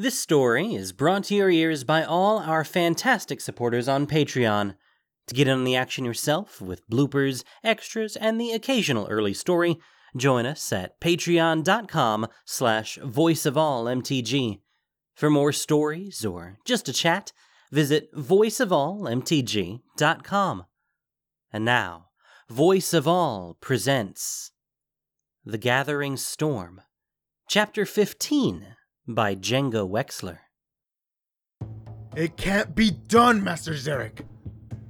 This story is brought to your ears by all our fantastic supporters on Patreon. To get in on the action yourself with bloopers, extras, and the occasional early story, join us at patreon.com slash voiceofallmtg. For more stories or just a chat, visit voiceofallmtg.com. And now, Voice of All presents The Gathering Storm, Chapter 15 by Django Wexler. It can't be done, Master Zarek.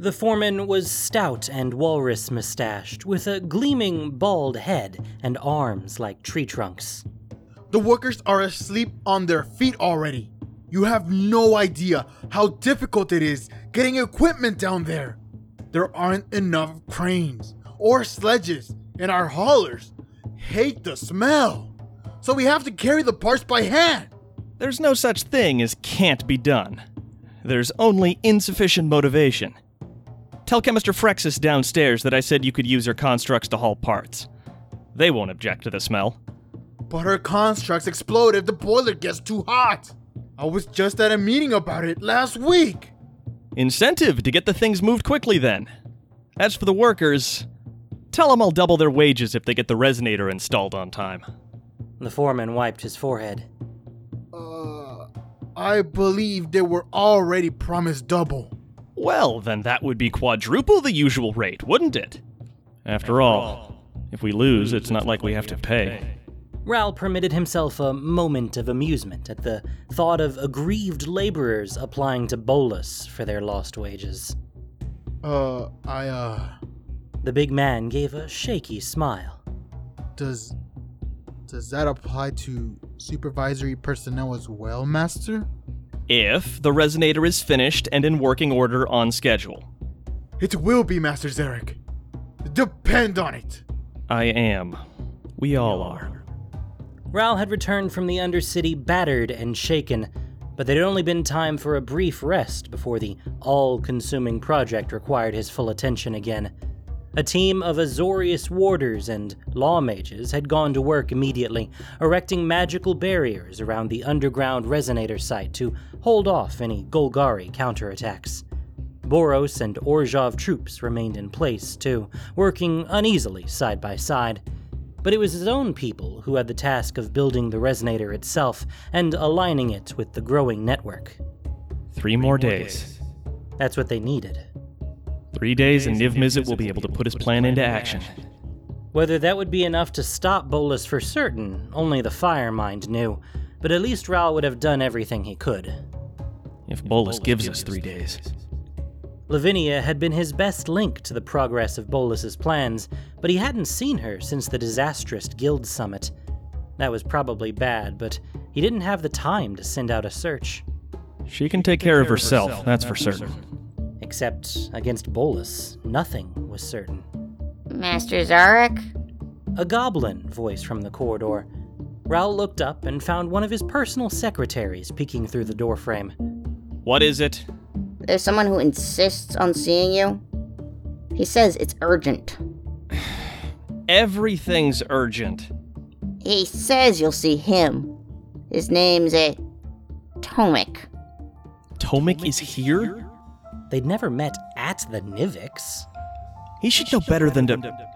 The foreman was stout and walrus mustached, with a gleaming bald head and arms like tree trunks. The workers are asleep on their feet already. You have no idea how difficult it is getting equipment down there. There aren't enough cranes or sledges, and our haulers hate the smell. So we have to carry the parts by hand. There's no such thing as can't be done. There's only insufficient motivation. Tell Chemister Frexus downstairs that I said you could use her constructs to haul parts. They won't object to the smell. But her constructs explode if the boiler gets too hot. I was just at a meeting about it last week. Incentive to get the things moved quickly then. As for the workers, tell them I'll double their wages if they get the resonator installed on time. The foreman wiped his forehead. Uh, I believe they were already promised double. Well, then that would be quadruple the usual rate, wouldn't it? After all, if we lose, it's not like we have to pay. Ral permitted himself a moment of amusement at the thought of aggrieved laborers applying to Bolas for their lost wages. Uh, I, uh, The big man gave a shaky smile. does. Does that apply to supervisory personnel as well, Master? If the resonator is finished and in working order on schedule. It will be, Master Zarek. Depend on it. I am. We all are. Ral had returned from the Undercity battered and shaken, but there had only been time for a brief rest before the all consuming project required his full attention again. A team of Azorius warders and law mages had gone to work immediately, erecting magical barriers around the underground resonator site to hold off any Golgari counterattacks. Boros and Orzhov troops remained in place, too, working uneasily side by side. But it was his own people who had the task of building the resonator itself and aligning it with the growing network. Three more days. That's what they needed. Three days, and Niv Mizzet will be able to put his plan into action. Whether that would be enough to stop Bolas for certain, only the Firemind knew, but at least Ral would have done everything he could. If Bolas gives us three days. Lavinia had been his best link to the progress of Bolas's plans, but he hadn't seen her since the disastrous guild summit. That was probably bad, but he didn't have the time to send out a search. She can take care of herself, that's for certain. Except against Bolas, nothing was certain. Master Zarek? A goblin voice from the corridor. Ral looked up and found one of his personal secretaries peeking through the doorframe. What is it? There's someone who insists on seeing you. He says it's urgent. Everything's urgent. He says you'll see him. His name's eh, a Tomik. Tomik is here? They'd never met at the Nivix. He should know better than to.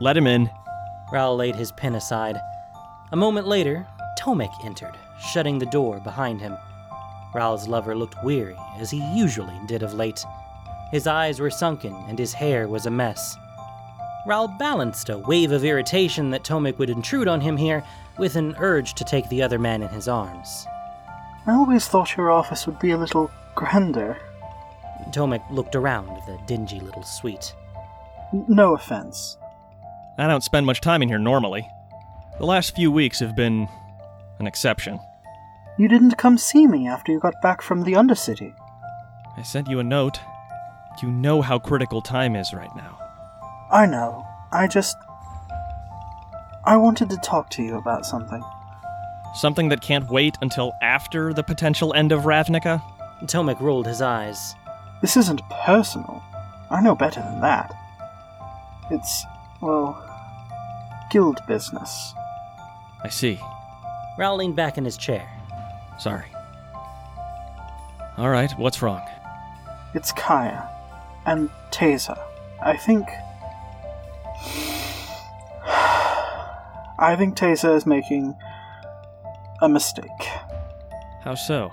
Let him in. Ral laid his pen aside. A moment later, Tomik entered, shutting the door behind him. Ral's lover looked weary, as he usually did of late. His eyes were sunken, and his hair was a mess. Ral balanced a wave of irritation that Tomik would intrude on him here with an urge to take the other man in his arms. I always thought your office would be a little grander. Tomik looked around the dingy little suite. No offense. I don't spend much time in here normally. The last few weeks have been an exception. You didn't come see me after you got back from the Undercity. I sent you a note. You know how critical time is right now. I know. I just. I wanted to talk to you about something. Something that can't wait until after the potential end of Ravnica? Tomik rolled his eyes. This isn't personal. I know better than that. It's, well, guild business. I see. Ral leaned back in his chair. Sorry. All right, what's wrong? It's Kaya. And Teysa. I think. I think Teysa is making a mistake. How so?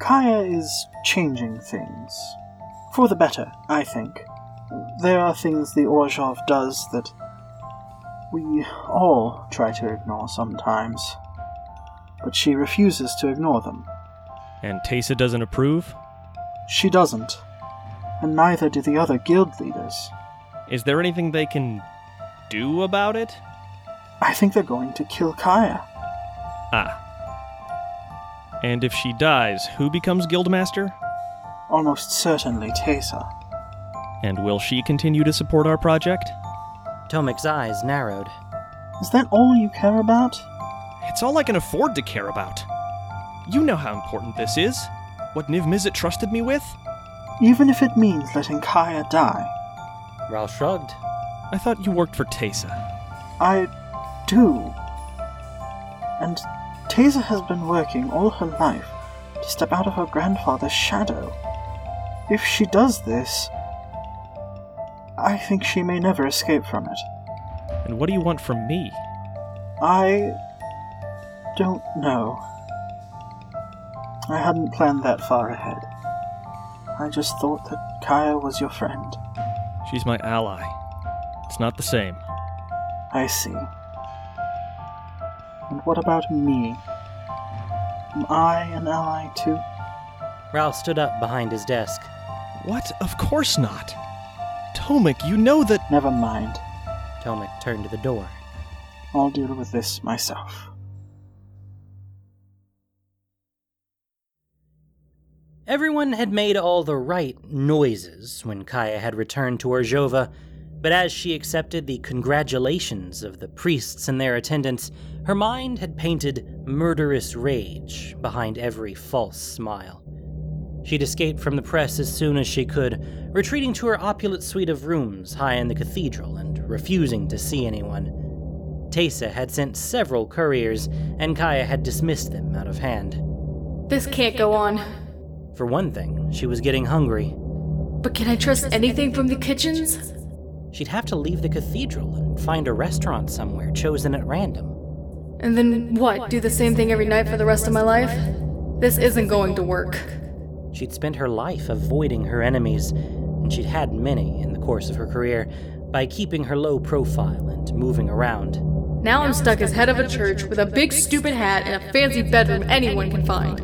Kaya is changing things. For the better, I think. There are things the Orzhov does that we all try to ignore sometimes. But she refuses to ignore them. And Teysa doesn't approve? She doesn't. And neither do the other guild leaders. Is there anything they can do about it? I think they're going to kill Kaya. Ah. And if she dies, who becomes Guildmaster? Almost certainly Teysa. And will she continue to support our project? Tomik's eyes narrowed. Is that all you care about? It's all I can afford to care about. You know how important this is. What Niv Mizzet trusted me with? Even if it means letting Kaya die. Ral shrugged. I thought you worked for Teysa. I do. And Teysa has been working all her life to step out of her grandfather's shadow. If she does this, I think she may never escape from it. And what do you want from me? I don't know. I hadn't planned that far ahead. I just thought that Kaya was your friend. She's my ally. It's not the same. I see. And what about me? Am I an ally too? Ral stood up behind his desk. What? Of course not. Tomik, you know that. Never mind. Tomik turned to the door. I'll deal with this myself. Everyone had made all the right noises when Kaya had returned to Orzhova, but as she accepted the congratulations of the priests and their attendants, her mind had painted murderous rage behind every false smile. She'd escaped from the press as soon as she could, retreating to her opulent suite of rooms high in the cathedral and refusing to see anyone. Teysa had sent several couriers, and Kaya had dismissed them out of hand. This can't go on. For one thing, she was getting hungry. But can I trust anything from the kitchens? She'd have to leave the cathedral and find a restaurant somewhere chosen at random. And then what? Do the same thing every night for the rest of my life? This isn't going to work. She'd spent her life avoiding her enemies, and she'd had many in the course of her career, by keeping her low profile and moving around. Now I'm stuck as head of a church with a big stupid hat and a fancy bedroom anyone can find.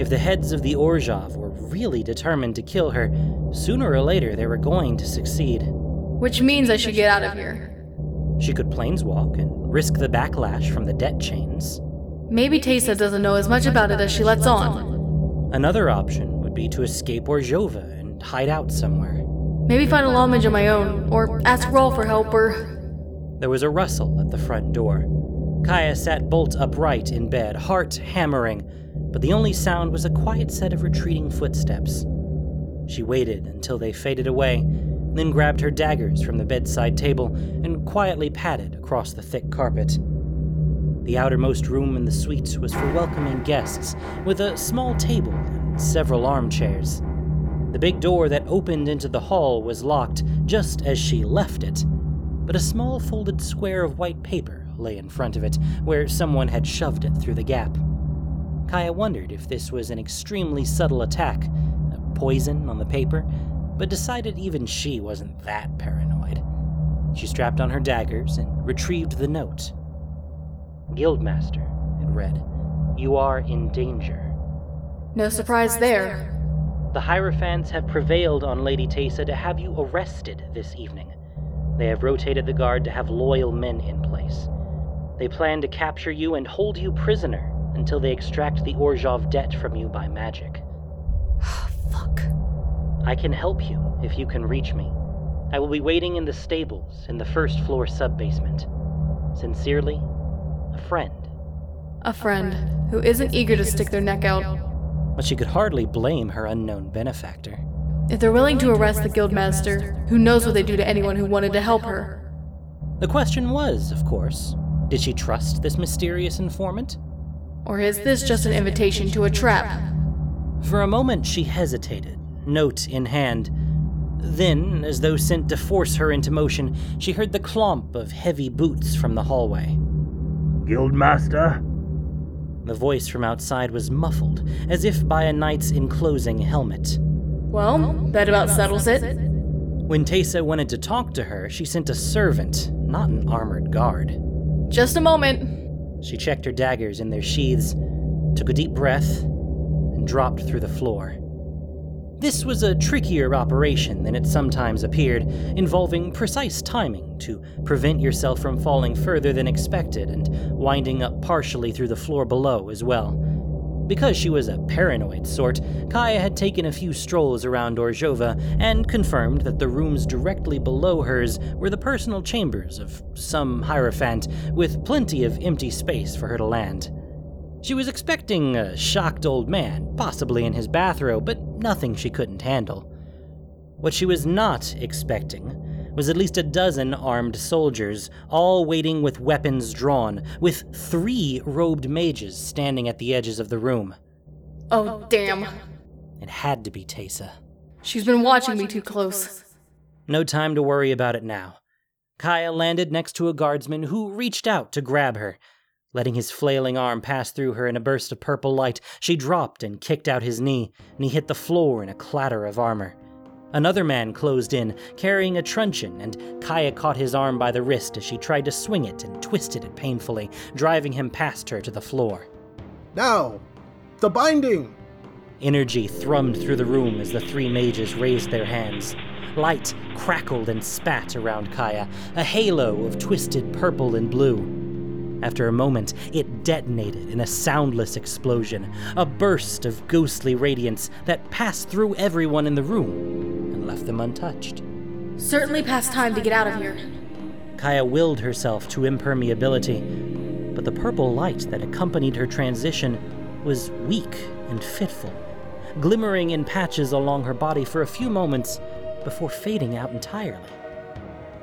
If the heads of the Orzhov were really determined to kill her, sooner or later they were going to succeed. Which means I should get out of here. She could planeswalk and risk the backlash from the debt chains. Maybe Teysa doesn't know as much about it as she lets on. Another option would be to escape Orzhova and hide out somewhere. Maybe find a lawmage of my own, or ask Ral for help, or. There was a rustle at the front door. Kaya sat bolt upright in bed, heart hammering, but the only sound was a quiet set of retreating footsteps. She waited until they faded away, then grabbed her daggers from the bedside table and quietly padded across the thick carpet. The outermost room in the suite was for welcoming guests, with a small table and several armchairs. The big door that opened into the hall was locked just as she left it, but a small folded square of white paper lay in front of it, where someone had shoved it through the gap. Kaya wondered if this was an extremely subtle attack, a poison on the paper, but decided even she wasn't that paranoid. She strapped on her daggers and retrieved the note. Guildmaster, it read, you are in danger. No surprise there. The Hierophants have prevailed on Lady Teysa to have you arrested this evening. They have rotated the guard to have loyal men in place. They plan to capture you and hold you prisoner until they extract the Orzhov debt from you by magic. Fuck. I can help you if you can reach me. I will be waiting in the stables in the first floor sub-basement. Sincerely, a friend. A friend who isn't eager to stick their neck out. But she could hardly blame her unknown benefactor. If they're willing to arrest the guildmaster, who knows what they'd do to anyone who wanted to help her? The question was, of course, did she trust this mysterious informant? Or is this just an invitation to a trap? For a moment, she hesitated, note in hand. Then, as though sent to force her into motion, she heard the clomp of heavy boots from the hallway. Guildmaster? The voice from outside was muffled, as if by a knight's enclosing helmet. Well, that about settles it. When Teysa wanted to talk to her, she sent a servant, not an armored guard. Just a moment. She checked her daggers in their sheaths, took a deep breath, and dropped through the floor. This was a trickier operation than it sometimes appeared, involving precise timing to prevent yourself from falling further than expected and winding up partially through the floor below as well. Because she was a paranoid sort, Kaya had taken a few strolls around Orzhova and confirmed that the rooms directly below hers were the personal chambers of some Hierophant, with plenty of empty space for her to land. She was expecting a shocked old man, possibly in his bathrobe, but nothing she couldn't handle. What she was not expecting was at least a dozen armed soldiers, all waiting with weapons drawn, with three robed mages standing at the edges of the room. Oh, damn. It had to be Teysa. She's been watching me too close. No time to worry about it now. Kaya landed next to a guardsman who reached out to grab her. Letting his flailing arm pass through her in a burst of purple light, she dropped and kicked out his knee, and he hit the floor in a clatter of armor. Another man closed in, carrying a truncheon, and Kaya caught his arm by the wrist as she tried to swing it and twisted it painfully, driving him past her to the floor. Now, the binding! Energy thrummed through the room as the three mages raised their hands. Light crackled and spat around Kaya, a halo of twisted purple and blue. After a moment, it detonated in a soundless explosion, a burst of ghostly radiance that passed through everyone in the room and left them untouched. Certainly past time to get out of here. Kaya willed herself to impermeability, but the purple light that accompanied her transition was weak and fitful, glimmering in patches along her body for a few moments before fading out entirely.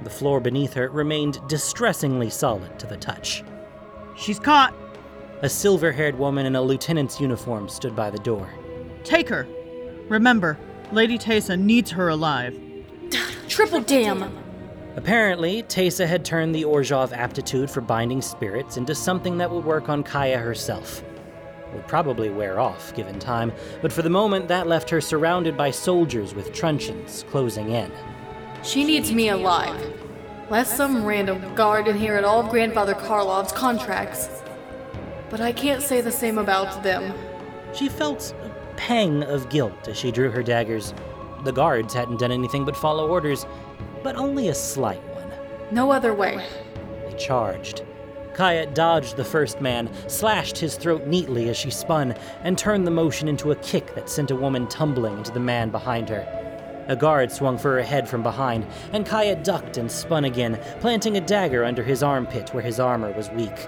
The floor beneath her remained distressingly solid to the touch. She's caught. A silver haired woman in a lieutenant's uniform stood by the door. Take her. Remember, Lady Teysa needs her alive. Triple damn! Apparently, Teysa had turned the Orzhov aptitude for binding spirits into something that would work on Kaya herself. It Would probably wear off, given time, but for the moment that left her surrounded by soldiers with truncheons closing in. She needs me alive. Lest some random guard inherit all of Grandfather Karlov's contracts. But I can't say the same about them. She felt a pang of guilt as she drew her daggers. The guards hadn't done anything but follow orders, but only a slight one. No other way. They charged. Kaya dodged the first man, slashed his throat neatly as she spun, and turned the motion into a kick that sent a woman tumbling into the man behind her. A guard swung for her head from behind, and Kaya ducked and spun again, planting a dagger under his armpit where his armor was weak.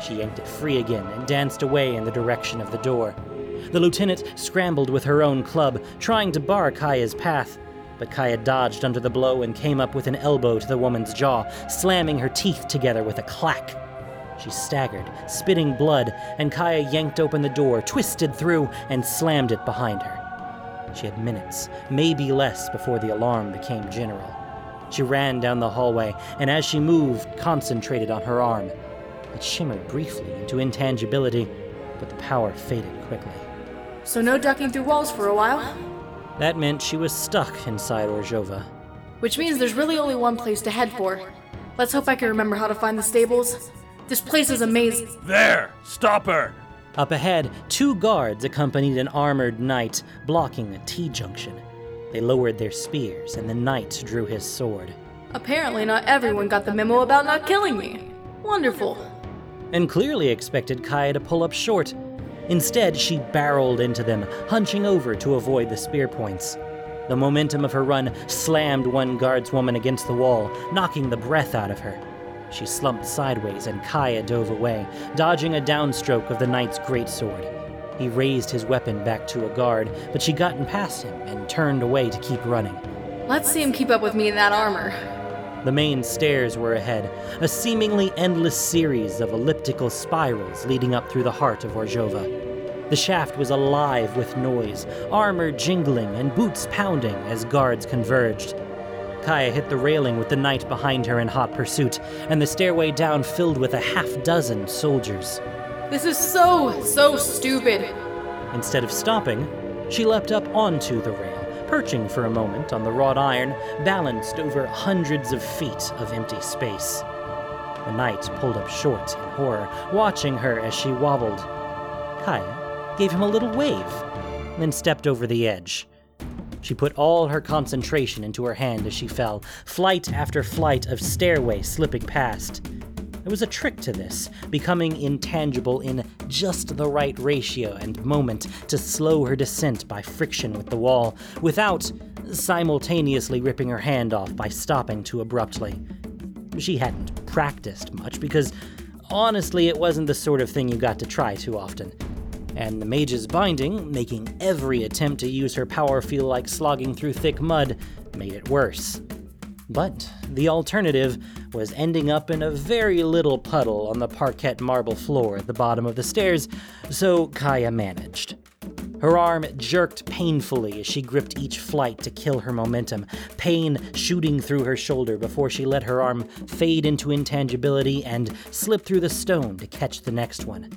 She yanked it free again and danced away in the direction of the door. The lieutenant scrambled with her own club, trying to bar Kaya's path, but Kaya dodged under the blow and came up with an elbow to the woman's jaw, slamming her teeth together with a clack. She staggered, spitting blood, and Kaya yanked open the door, twisted through, and slammed it behind her. She had minutes, maybe less, before the alarm became general. She ran down the hallway, and as she moved, concentrated on her arm. It shimmered briefly into intangibility, but the power faded quickly. So no ducking through walls for a while? That meant she was stuck inside Orzhova. Which means there's really only one place to head for. Let's hope I can remember how to find the stables. This place is amazing. There! Stop her! Up ahead, two guards accompanied an armored knight, blocking a T junction. They lowered their spears, and the knight drew his sword. Apparently, not everyone got the memo about not killing me. Wonderful. And clearly expected Kaya to pull up short. Instead, she barreled into them, hunching over to avoid the spear points. The momentum of her run slammed one guardswoman against the wall, knocking the breath out of her. She slumped sideways, and Kaya dove away, dodging a downstroke of the knight's greatsword. He raised his weapon back to a guard, but she gotten past him and turned away to keep running. Let's see him keep up with me in that armor. The main stairs were ahead, a seemingly endless series of elliptical spirals leading up through the heart of Orzhova. The shaft was alive with noise, armor jingling and boots pounding as guards converged. Kaya hit the railing with the knight behind her in hot pursuit, and the stairway down filled with a half dozen soldiers. This is so, so stupid. Instead of stopping, she leapt up onto the rail, perching for a moment on the wrought iron, balanced over hundreds of feet of empty space. The knight pulled up short in horror, watching her as she wobbled. Kaya gave him a little wave, then stepped over the edge. She put all her concentration into her hand as she fell, flight after flight of stairway slipping past. There was a trick to this, becoming intangible in just the right ratio and moment to slow her descent by friction with the wall, without simultaneously ripping her hand off by stopping too abruptly. She hadn't practiced much because, honestly, it wasn't the sort of thing you got to try too often and the mage's binding, making every attempt to use her power feel like slogging through thick mud, made it worse. But the alternative was ending up in a very little puddle on the parquet marble floor at the bottom of the stairs, so Kaya managed. Her arm jerked painfully as she gripped each flight to kill her momentum, pain shooting through her shoulder before she let her arm fade into intangibility and slip through the stone to catch the next one.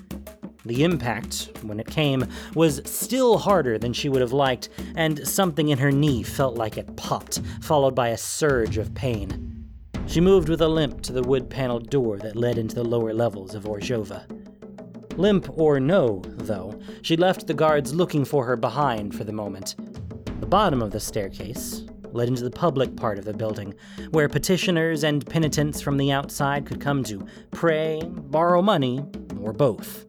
The impact, when it came, was still harder than she would have liked, and something in her knee felt like it popped, followed by a surge of pain. She moved with a limp to the wood paneled door that led into the lower levels of Orzhova. Limp or no, though, she left the guards looking for her behind for the moment. The bottom of the staircase led into the public part of the building, where petitioners and penitents from the outside could come to pray, borrow money, or both.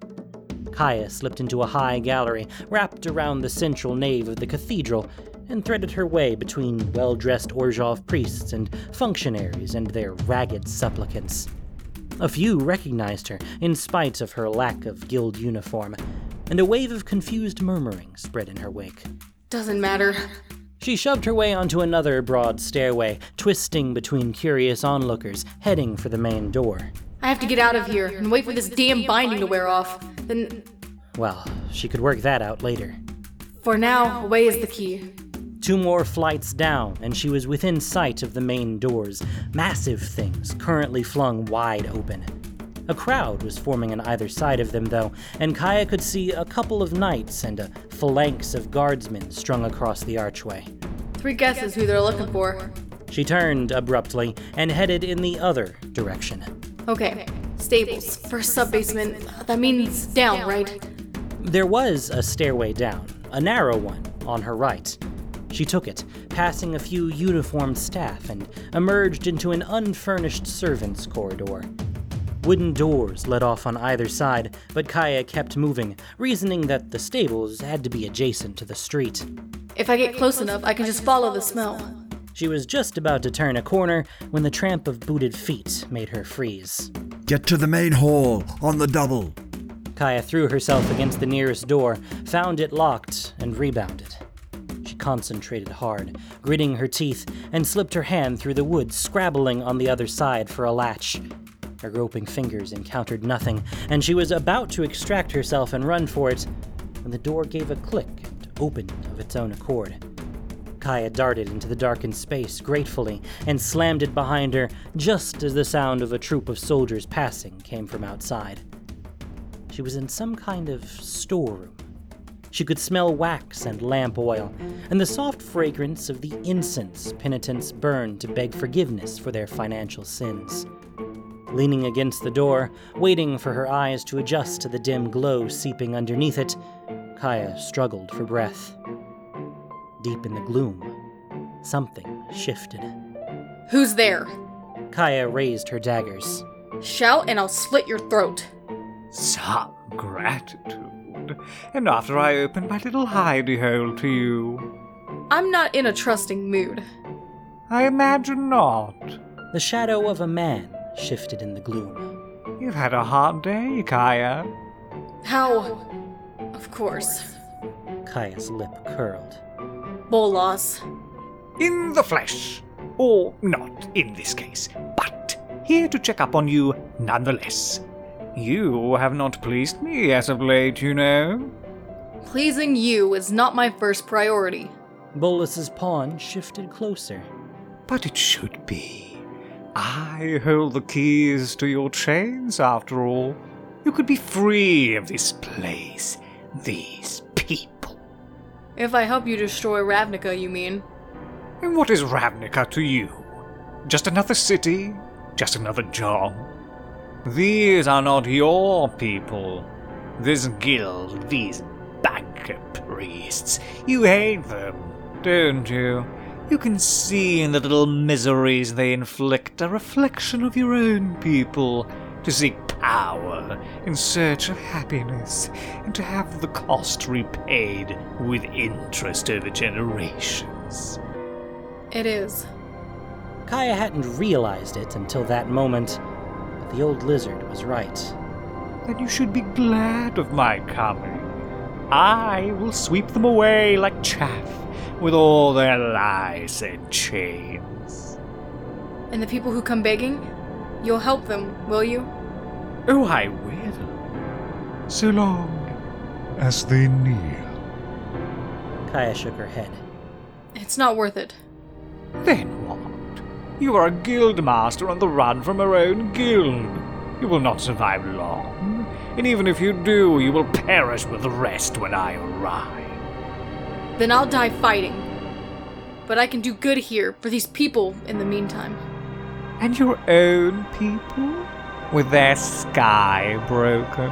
Kaya slipped into a high gallery wrapped around the central nave of the cathedral and threaded her way between well dressed Orzhov priests and functionaries and their ragged supplicants. A few recognized her, in spite of her lack of guild uniform, and a wave of confused murmuring spread in her wake. Doesn't matter. She shoved her way onto another broad stairway, twisting between curious onlookers, heading for the main door. I have to get out of here and wait for this damn binding to wear off. Then, Well, she could work that out later. for now, away is the key. Two more flights down, and she was within sight of the main doors, massive things currently flung wide open. A crowd was forming on either side of them, though, and Kaya could see a couple of knights and a phalanx of guardsmen strung across the archway. Three guesses who they're looking for. She turned abruptly and headed in the other direction. Okay, stables. First sub basement. That means down, right? There was a stairway down, a narrow one, on her right. She took it, passing a few uniformed staff, and emerged into an unfurnished servants' corridor. Wooden doors led off on either side, but Kaya kept moving, reasoning that the stables had to be adjacent to the street. If I get close enough, I can just follow the smell. She was just about to turn a corner when the tramp of booted feet made her freeze. Get to the main hall, on the double. Kaya threw herself against the nearest door, found it locked, and rebounded. She concentrated hard, gritting her teeth, and slipped her hand through the wood, scrabbling on the other side for a latch. Her groping fingers encountered nothing, and she was about to extract herself and run for it when the door gave a click and opened of its own accord. Kaya darted into the darkened space gratefully and slammed it behind her just as the sound of a troop of soldiers passing came from outside. She was in some kind of storeroom. She could smell wax and lamp oil, and the soft fragrance of the incense penitents burned to beg forgiveness for their financial sins. Leaning against the door, waiting for her eyes to adjust to the dim glow seeping underneath it, Kaya struggled for breath. Deep in the gloom, something shifted. Who's there? Kaya raised her daggers. Shout and I'll slit your throat. Some gratitude. And after I open my little hidey hole to you. I'm not in a trusting mood. I imagine not. The shadow of a man shifted in the gloom. You've had a hard day, Kaya. How? Of course. Kaya's lip curled. Bolas. In the flesh. Or not in this case, but here to check up on you nonetheless. You have not pleased me as of late, you know. Pleasing you is not my first priority. Bolas's pawn shifted closer. But it should be. I hold the keys to your chains, after all. You could be free of this place, these people. If I help you destroy Ravnica, you mean? And what is Ravnica to you? Just another city? Just another job? These are not your people. This guild, these banker priests, you hate them, don't you? You can see in the little miseries they inflict a reflection of your own people, to seek power in search of happiness, and to have the cost repaid with interest over generations. It is. Kaya hadn't realized it until that moment, but the old lizard was right. Then you should be glad of my coming. I will sweep them away like chaff with all their lies and chains. And the people who come begging? You'll help them, will you? Oh, I will. So long as they kneel. Kaya shook her head. It's not worth it. Then what? You are a guild master on the run from our own guild. You will not survive long, and even if you do, you will perish with the rest when I arrive. Then I'll die fighting. But I can do good here for these people in the meantime. And your own people? With their sky broken?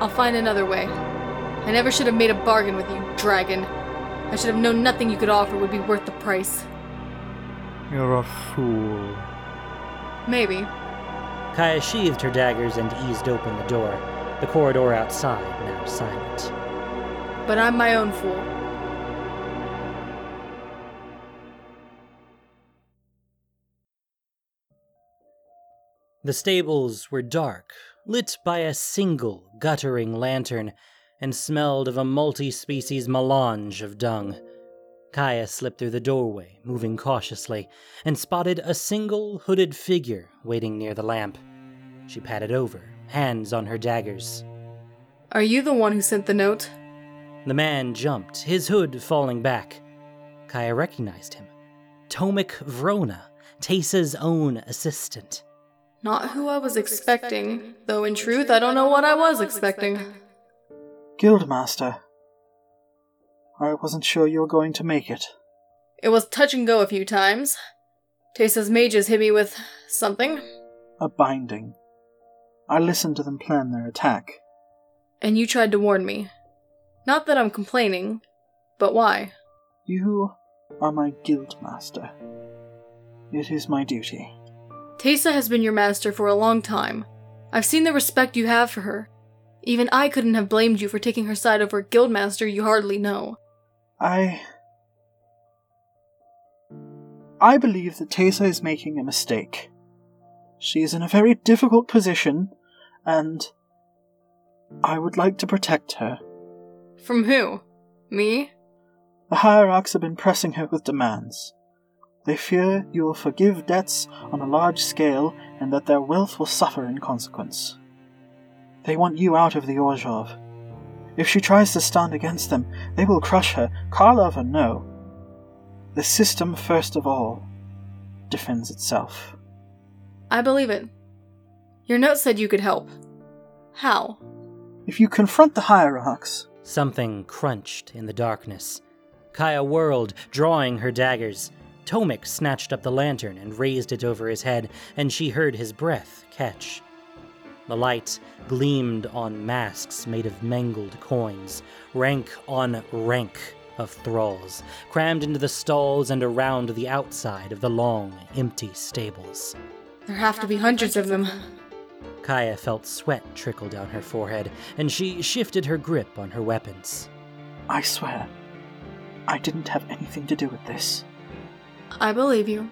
I'll find another way. I never should have made a bargain with you, dragon. I should have known nothing you could offer would be worth the price. You're a fool. Maybe. Kaya sheathed her daggers and eased open the door, the corridor outside now silent. But I'm my own fool. The stables were dark, lit by a single guttering lantern, and smelled of a multi species melange of dung. Kaya slipped through the doorway, moving cautiously, and spotted a single hooded figure waiting near the lamp. She padded over, hands on her daggers. Are you the one who sent the note? The man jumped, his hood falling back. Kaya recognized him. Tomik Vrona, Teysa's own assistant. Not who I was expecting, though in truth I don't know what I was expecting. Guildmaster. I wasn't sure you were going to make it. It was touch and go a few times. Teysa's mages hit me with something. A binding. I listened to them plan their attack. And you tried to warn me. Not that I'm complaining, but why? You are my guildmaster. It is my duty. Teysa has been your master for a long time. I've seen the respect you have for her. Even I couldn't have blamed you for taking her side over a guildmaster you hardly know. I. I believe that Teysa is making a mistake. She is in a very difficult position, and I would like to protect her. From who? Me? The hierarchs have been pressing her with demands. They fear you will forgive debts on a large scale and that their wealth will suffer in consequence. They want you out of the Orzhov. If she tries to stand against them, they will crush her, Karlov or no. The system, first of all, defends itself. I believe it. Your note said you could help. How? If you confront the hierarchs. Something crunched in the darkness. Kaya whirled, drawing her daggers. Tomik snatched up the lantern and raised it over his head, and she heard his breath catch. The light gleamed on masks made of mangled coins, rank on rank of thralls, crammed into the stalls and around the outside of the long, empty stables. There have to be hundreds of them. Kaya felt sweat trickle down her forehead, and she shifted her grip on her weapons. I swear, I didn't have anything to do with this. I believe you.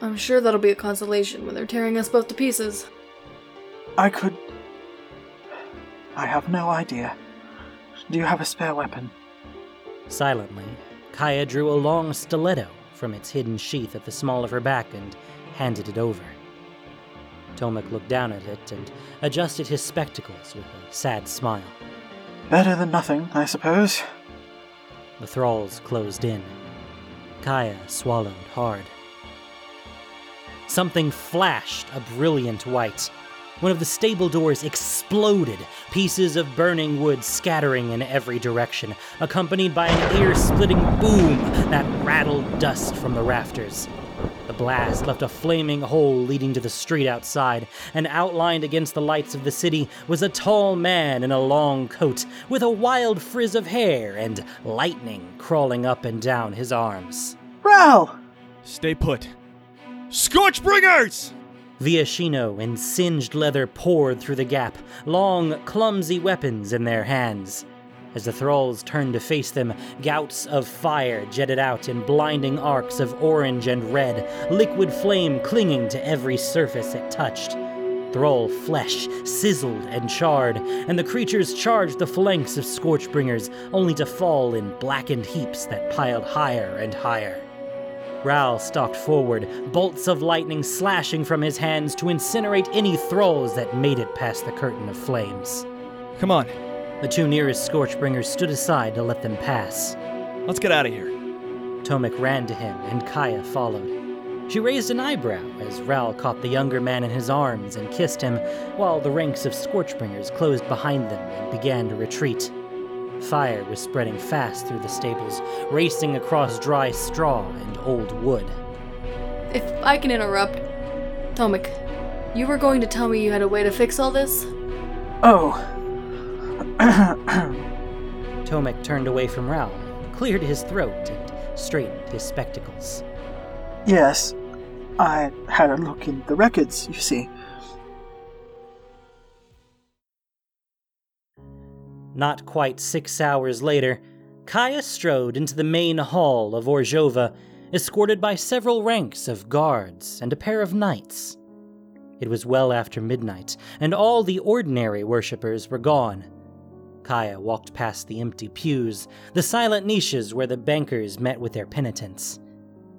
I'm sure that'll be a consolation when they're tearing us both to pieces. I could. I have no idea. Do you have a spare weapon? Silently, Kaya drew a long stiletto from its hidden sheath at the small of her back and handed it over. Tomik looked down at it and adjusted his spectacles with a sad smile. Better than nothing, I suppose. The thralls closed in. Kaya swallowed hard. Something flashed a brilliant white. One of the stable doors exploded, pieces of burning wood scattering in every direction, accompanied by an ear splitting boom that rattled dust from the rafters. The blast left a flaming hole leading to the street outside, and outlined against the lights of the city was a tall man in a long coat, with a wild frizz of hair and lightning crawling up and down his arms. Ral! Stay put. Scorchbringers! Viashino in singed leather poured through the gap, long, clumsy weapons in their hands. As the thralls turned to face them, gouts of fire jetted out in blinding arcs of orange and red, liquid flame clinging to every surface it touched. Thrall flesh sizzled and charred, and the creatures charged the flanks of Scorchbringers, only to fall in blackened heaps that piled higher and higher. Ral stalked forward, bolts of lightning slashing from his hands to incinerate any thralls that made it past the curtain of flames. Come on, The two nearest Scorchbringers stood aside to let them pass. let's get out of here. Tomik ran to him, and Kaya followed. She raised an eyebrow as Ral caught the younger man in his arms and kissed him, while the ranks of Scorchbringers closed behind them and began to retreat. Fire was spreading fast through the stables, racing across dry straw and old wood. If I can interrupt, Tomik, you were going to tell me you had a way to fix all this? Oh. Tomik turned away from Ral, cleared his throat, and straightened his spectacles. yes. I had a look in the records, you see. Not quite six hours later, Kaya strode into the main hall of Orzhova, escorted by several ranks of guards and a pair of knights. It was well after midnight, and all the ordinary worshippers were gone. Kaya walked past the empty pews, the silent niches where the bankers met with their penitents.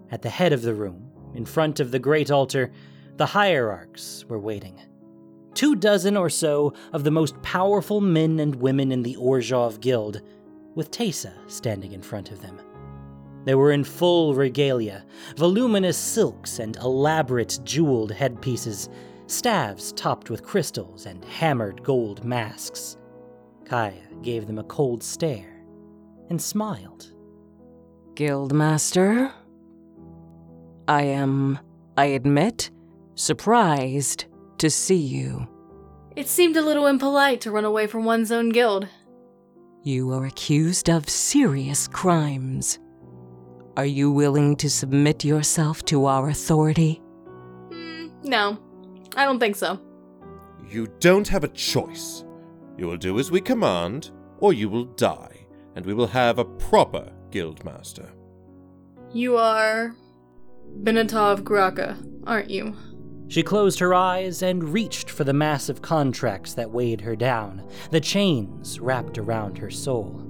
At the head of the room, in front of the great altar, the hierarchs were waiting. Two dozen or so of the most powerful men and women in the Orzhov Guild, with Teysa standing in front of them. They were in full regalia, voluminous silks and elaborate jeweled headpieces, staves topped with crystals and hammered gold masks. Kaya gave them a cold stare and smiled. Guildmaster? I am, I admit, surprised to see you. It seemed a little impolite to run away from one's own guild. You are accused of serious crimes. Are you willing to submit yourself to our authority? Hmm, no, I don't think so. You don't have a choice. You will do as we command, or you will die, and we will have a proper guildmaster. You are. Benatov Graka, aren't you? She closed her eyes and reached for the massive contracts that weighed her down, the chains wrapped around her soul.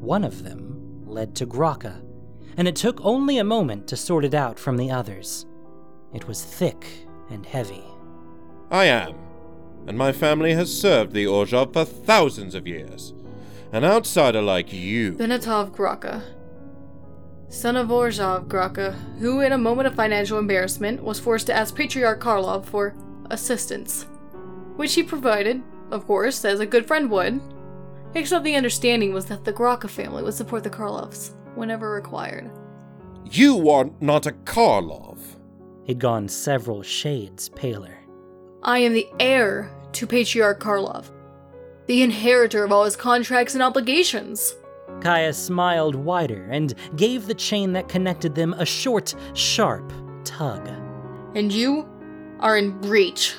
One of them led to Graka, and it took only a moment to sort it out from the others. It was thick and heavy. I am, and my family has served the Orzhov for thousands of years. An outsider like you. Benatov Graka. Son of Orzhov Graka, who in a moment of financial embarrassment was forced to ask Patriarch Karlov for assistance. Which he provided, of course, as a good friend would. Except the understanding was that the Graka family would support the Karlovs whenever required. You are not a Karlov. He'd gone several shades paler. I am the heir to Patriarch Karlov, the inheritor of all his contracts and obligations. Kaya smiled wider and gave the chain that connected them a short, sharp tug. And you are in breach.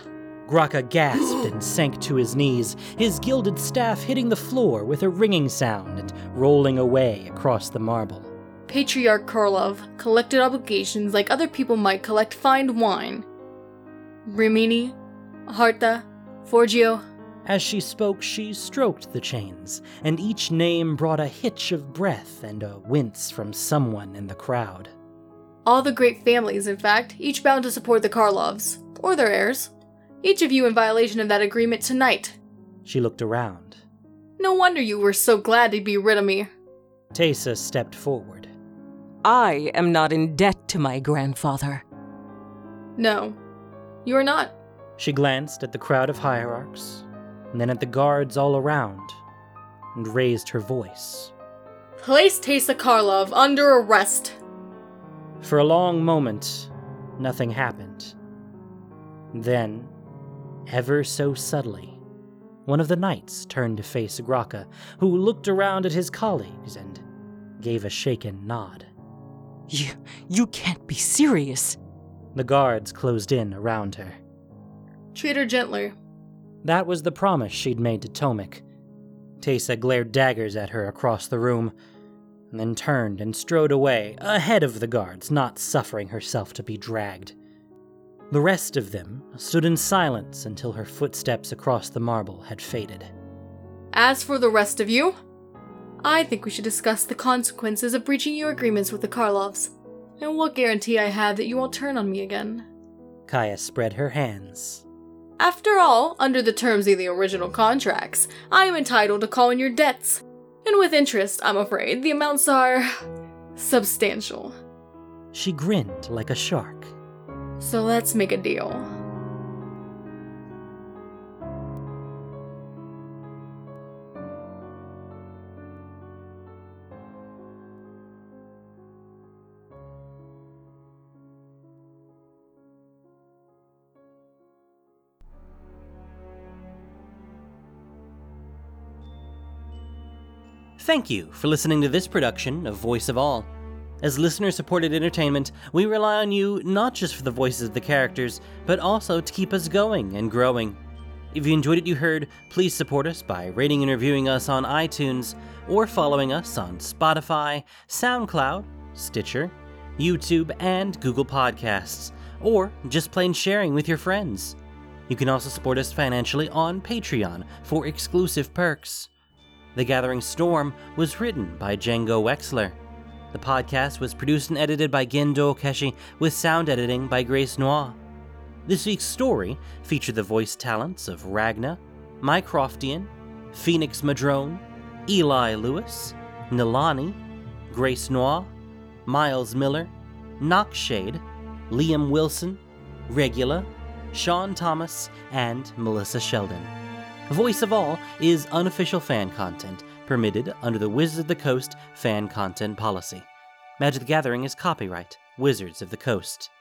Graka gasped and sank to his knees, his gilded staff hitting the floor with a ringing sound and rolling away across the marble. Patriarch Karlov collected obligations like other people might collect fine wine. Rimini, Harta, Forgio. As she spoke, she stroked the chains, and each name brought a hitch of breath and a wince from someone in the crowd. All the great families, in fact, each bound to support the Karlovs, or their heirs. Each of you in violation of that agreement tonight. She looked around. No wonder you were so glad to be rid of me. Teysa stepped forward. I am not in debt to my grandfather. No, you are not. She glanced at the crowd of hierarchs, and then at the guards all around, and raised her voice. Place Teysa Karlov under arrest. For a long moment, nothing happened. Then, ever so subtly, one of the knights turned to face Graka, who looked around at his colleagues and gave a shaken nod. You, you can't be serious. The guards closed in around her. Treat her gently. That was the promise she'd made to Tomik. Teysa glared daggers at her across the room, and then turned and strode away, ahead of the guards, not suffering herself to be dragged. The rest of them stood in silence until her footsteps across the marble had faded. As for the rest of you, I think we should discuss the consequences of breaching your agreements with the Karlovs, and what guarantee I have that you won't turn on me again. Kaya spread her hands. After all, under the terms of the original contracts, I am entitled to call in your debts. And with interest, I'm afraid, the amounts are substantial. She grinned like a shark. So let's make a deal. Thank you for listening to this production of Voice of All. As listener supported entertainment, we rely on you not just for the voices of the characters, but also to keep us going and growing. If you enjoyed what you heard, please support us by rating and reviewing us on iTunes or following us on Spotify, SoundCloud, Stitcher, YouTube, and Google Podcasts, or just plain sharing with your friends. You can also support us financially on Patreon for exclusive perks. The Gathering Storm was written by Django Wexler. The podcast was produced and edited by Gendo Okeshi with sound editing by Grace Noir. This week's story featured the voice talents of Ragna, Mycroftian, Phoenix Madrone, Eli Lewis, Nilani, Grace Noir, Miles Miller, Knockshade, Liam Wilson, Regula, Sean Thomas, and Melissa Sheldon. Voice of All is unofficial fan content permitted under the Wizards of the Coast fan content policy. Magic the Gathering is copyright Wizards of the Coast.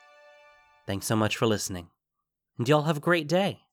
Thanks so much for listening, and y'all have a great day.